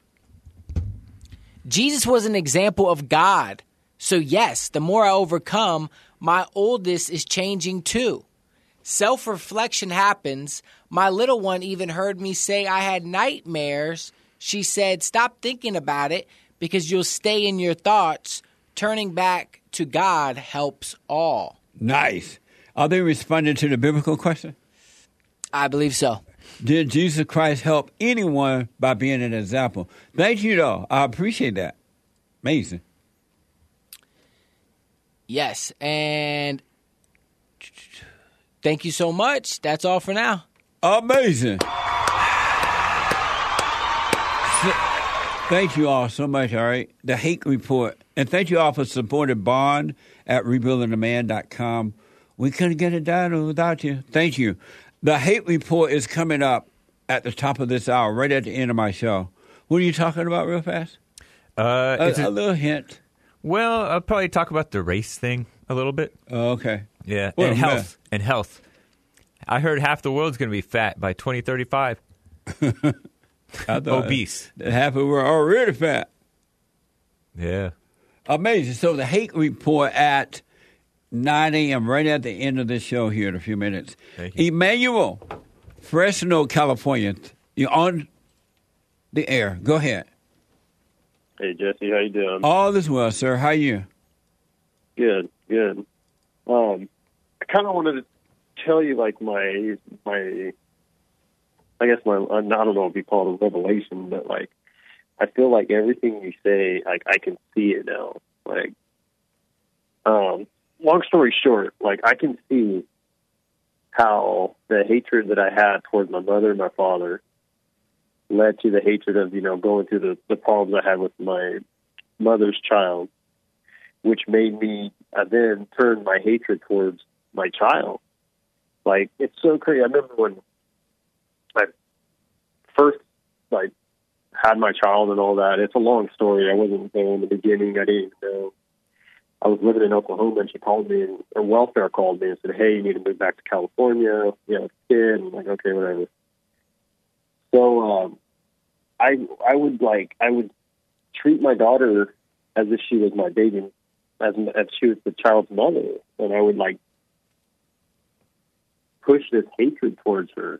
S15: Jesus was an example of God. So, yes, the more I overcome, my oldest is changing too. Self reflection happens. My little one even heard me say I had nightmares. She said, Stop thinking about it because you'll stay in your thoughts. Turning back to God helps all.
S2: Nice. Are they responding to the biblical question?
S15: I believe so.
S2: Did Jesus Christ help anyone by being an example? Thank you, though. I appreciate that. Amazing.
S15: Yes. And thank you so much. That's all for now.
S2: Amazing. *laughs* Thank you all so much, all right? The Hake Report. And thank you all for supporting Bond at rebuildingtheman.com. We couldn't get it done without you. Thank you. The Hake Report is coming up at the top of this hour, right at the end of my show. What are you talking about, real fast?
S30: Uh,
S2: A, a little hint.
S30: Well, I'll probably talk about the race thing a little bit.
S2: Oh, okay.
S30: Yeah,
S2: Well,
S30: and
S2: man.
S30: health. And health. I heard half the world's going to be fat by 2035. *laughs*
S2: I thought
S30: Obese.
S2: that Half of them were already fat.
S30: Yeah.
S2: Amazing. So the Hake Report at 9 a.m. right at the end of the show here in a few minutes. Emmanuel, Fresno, California. You're on the air. Go ahead.
S31: Hey Jesse, how you doing?
S2: All is well, sir. How you?
S31: Good, good. Um, I kind of wanted to tell you like my my, I guess my I don't know if you call it a revelation, but like I feel like everything you say, like I can see it now. Like, um, long story short, like I can see how the hatred that I had towards my mother and my father led to the hatred of you know going through the the problems I had with my mother's child, which made me uh, then turn my hatred towards my child. Like it's so crazy. I remember when I first like had my child and all that. It's a long story. I wasn't there in the beginning. I didn't know. I was living in Oklahoma, and she called me, and her welfare called me and said, "Hey, you need to move back to California. You have a kid." And I'm like, "Okay, whatever." So um, I I would like I would treat my daughter as if she was my baby, as if she was the child's mother, and I would like push this hatred towards her.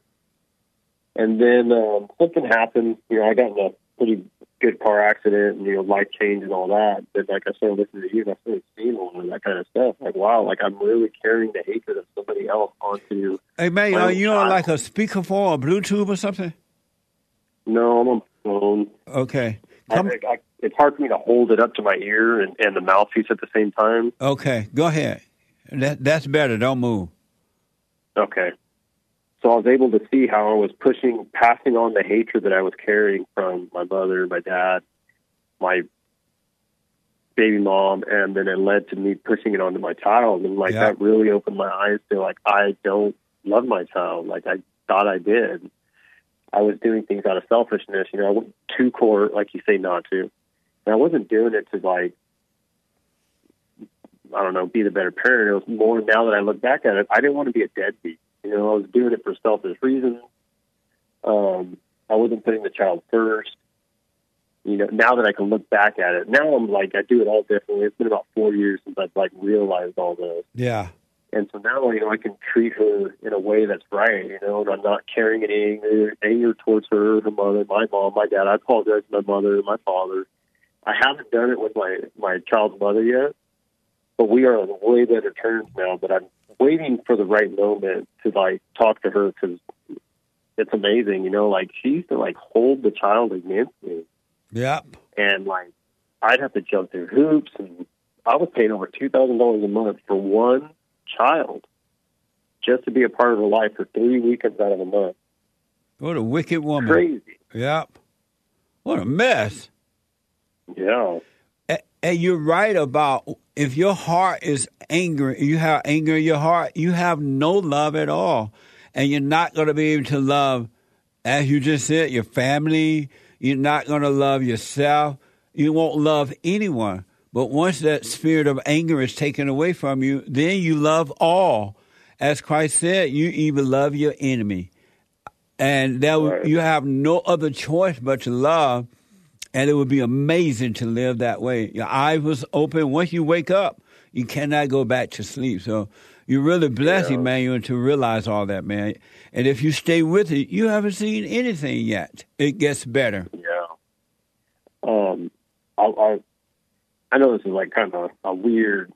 S31: And then um, something happened. You know, I got in a pretty good car accident, and you know, life change and all that. But like I started listening to you, and I started seeing all of that kind of stuff. Like, wow, like I'm really carrying the hatred of somebody else onto.
S2: Hey man, are you on like a speakerphone or Bluetooth or something?
S31: No, I'm on my phone.
S2: Okay.
S31: I, I, it's hard for me to hold it up to my ear and, and the mouthpiece at the same time.
S2: Okay, go ahead. That that's better. Don't move.
S31: Okay. So I was able to see how I was pushing, passing on the hatred that I was carrying from my mother, my dad, my baby mom, and then it led to me pushing it onto my child. And like
S2: Yeah.
S31: that really opened my eyes to like, I don't love my child like I thought I did. I was doing things out of selfishness. You know, I went too core, like you say, not to. And I wasn't doing it to like, I don't know, be the better parent. It was more now that I look back at it, I didn't want to be a deadbeat. You know, I was doing it for selfish reasons. Um, I wasn't putting the child first. You know, now that I can look back at it, now I'm like I do it all differently. It's been about four years since I've like realized all this.
S2: Yeah.
S31: And so now, you know, I can treat her in a way that's right, you know, and I'm not carrying any anger, anger towards her, her mother, my mom, my dad. I apologize to my mother my father. I haven't done it with my, my child's mother yet, but we are on way better terms now, but I'm waiting for the right moment to, like, talk to her because it's amazing, you know, like, she used to, like, hold the child against me
S2: Yep.
S31: and like I'd have to jump through hoops, and I was paying over two thousand dollars a month for one child just to be a part of her life for three weekends out of a month.
S2: What a wicked woman.
S31: Crazy.
S2: Yep. What a mess.
S31: Yeah.
S2: And you're right about if your heart is angry, you have anger in your heart, you have no love at all. And you're not going to be able to love, as you just said, your family. You're not going to love yourself. You won't love anyone. But once that spirit of anger is taken away from you, then you love all. As Christ said, you even love your enemy. And that you have no other choice but to love. And it would be amazing to live that way. Your eyes was open. Once you wake up, you cannot go back to sleep. So you're really blessed,
S31: Yeah.
S2: Emmanuel, to realize all that, man. And if you stay with it, you haven't seen anything yet. It gets better.
S31: Yeah. Um, I, I I know this is like kind of a, weird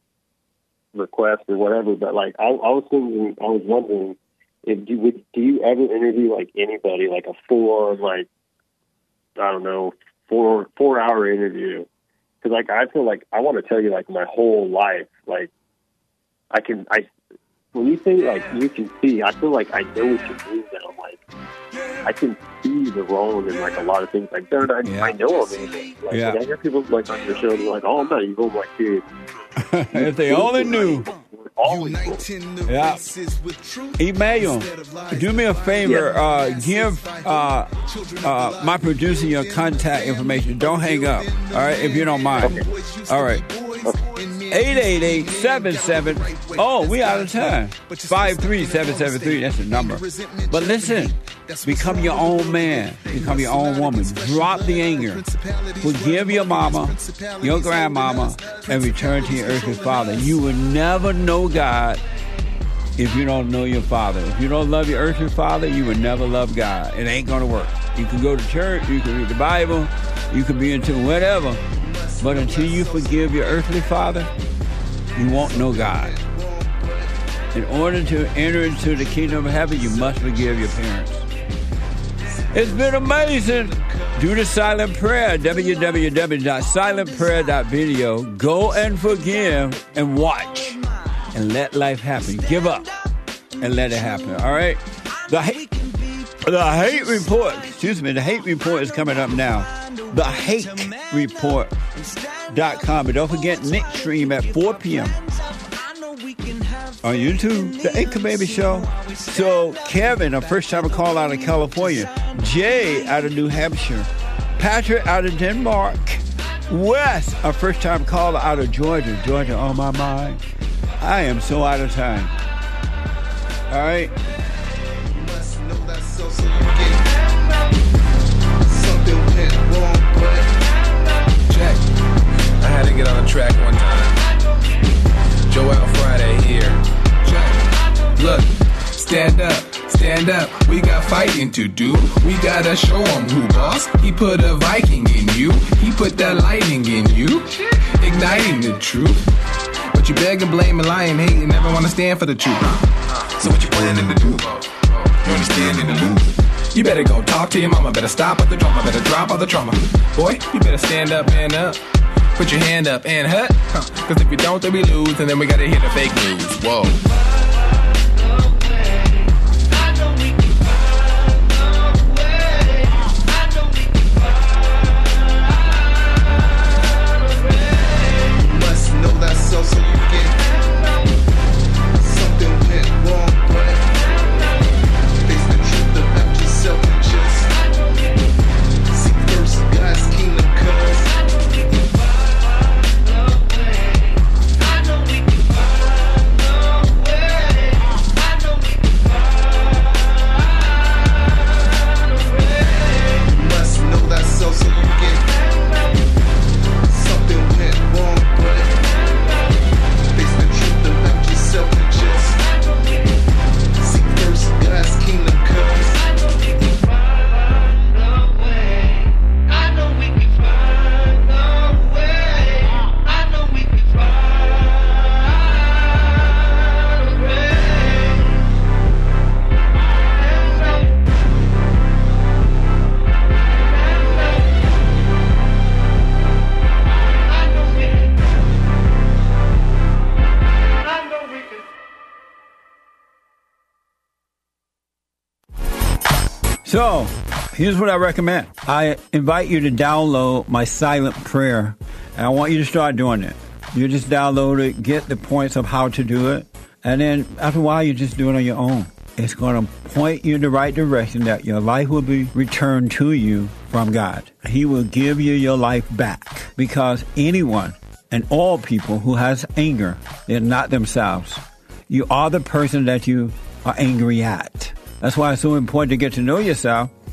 S31: request or whatever, but like I, I was thinking, I was wondering if do would, do you ever interview like anybody like a full on like I don't know four four hour interview because like I feel like I want to tell you like my whole life like I can I when you say like you can see I feel like I know what you mean now like I can see the wrong in like a lot of things like dude I, I know I'm evil like
S2: Yeah.
S31: when I hear people like on your show they're like oh I'm not evil I'm like dude
S2: if they only knew. Yeah. Emmanuel, do me a favor. Uh, give uh, uh, my producer your contact information. Don't hang up. All right, if you don't mind. All right. 888-77. Oh, we out of time. 53773. That's the number. But listen, become your own man. Become your own woman. Drop the anger. Forgive your mama, your grandmama, and return to your earthly father. You will never know God if you don't know your father. If you don't love your earthly father, you will never love God. It ain't going to work. You can go to church, you can read the Bible, you can be into whatever, but until you forgive your earthly father, you won't know God. In order to enter into the kingdom of heaven, you must forgive your parents. It's been amazing. Do the silent prayer, www.silentprayer.video. Go and forgive and watch and let life happen. Give up and let it happen. All right? The hate, the hate report, excuse me, the hate report is coming up now. The hate report.com. And don't forget Nick stream at 4 p.m. on YouTube, the Anchor Baby Show. So Kevin, a first time call out of California. Jay out of New Hampshire. Patrick out of Denmark. Wes, a first time caller out of Georgia. Georgia on my mind. I am so out of time. All right.
S32: I had to get on track one time. Joel Friday here. Look, stand up, stand up. We got fighting to do. We gotta show 'em who boss. He put a Viking in you. He put that lightning in you. Igniting the truth. But you beg and blame and lie and hate and never wanna stand for the truth. So what you planning to do? You understand in the loop. You better go talk to your mama. Better stop with the drama. Better drop all the trauma. Boy, you better stand up, man up. Put your hand up and hut. Huh. Cause if we don't, then we lose. And then we gotta hear the fake news. Whoa.
S2: Here's what I recommend. I invite you to download my silent prayer, and I want you to start doing it. You just download it, get the points of how to do it, and then after a while, you just do it on your own. It's going to point you in the right direction that your life will be returned to you from God. He will give you your life back because anyone and all people who has anger, they're not themselves. You are the person that you are angry at. That's why it's so important to get to know yourself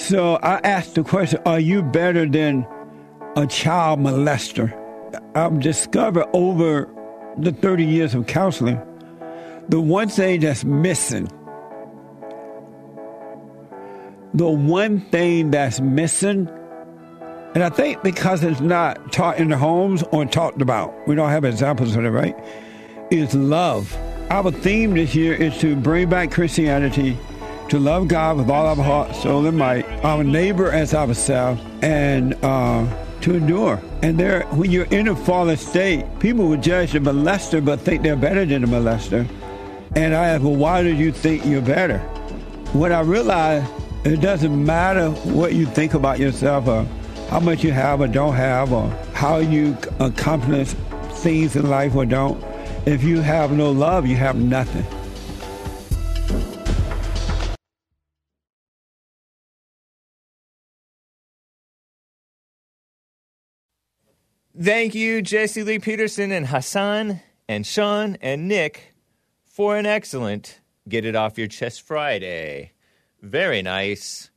S2: So I asked the question, are you better than a child molester? I've discovered over the 30 years of counseling, the one thing that's missing, the one thing that's missing, and I think because it's not taught in the homes or talked about, we don't have examples of it, right? Is love. Our theme this year is to bring back Christianity to love God with all our heart, soul, and might, our neighbor as ourselves, and uh, to endure. And there, when you're in a fallen state, people will judge the molester but think they're better than the molester. And I ask, well, why do you think you're better? When I realize, it doesn't matter what you think about yourself or how much you have or don't have or how you accomplish things in life or don't. If you have no love, you have nothing.
S30: Thank you, Jesse Lee Peterson and Hassan and Sean and Nick for an excellent Get It Off Your Chest Friday. Very nice.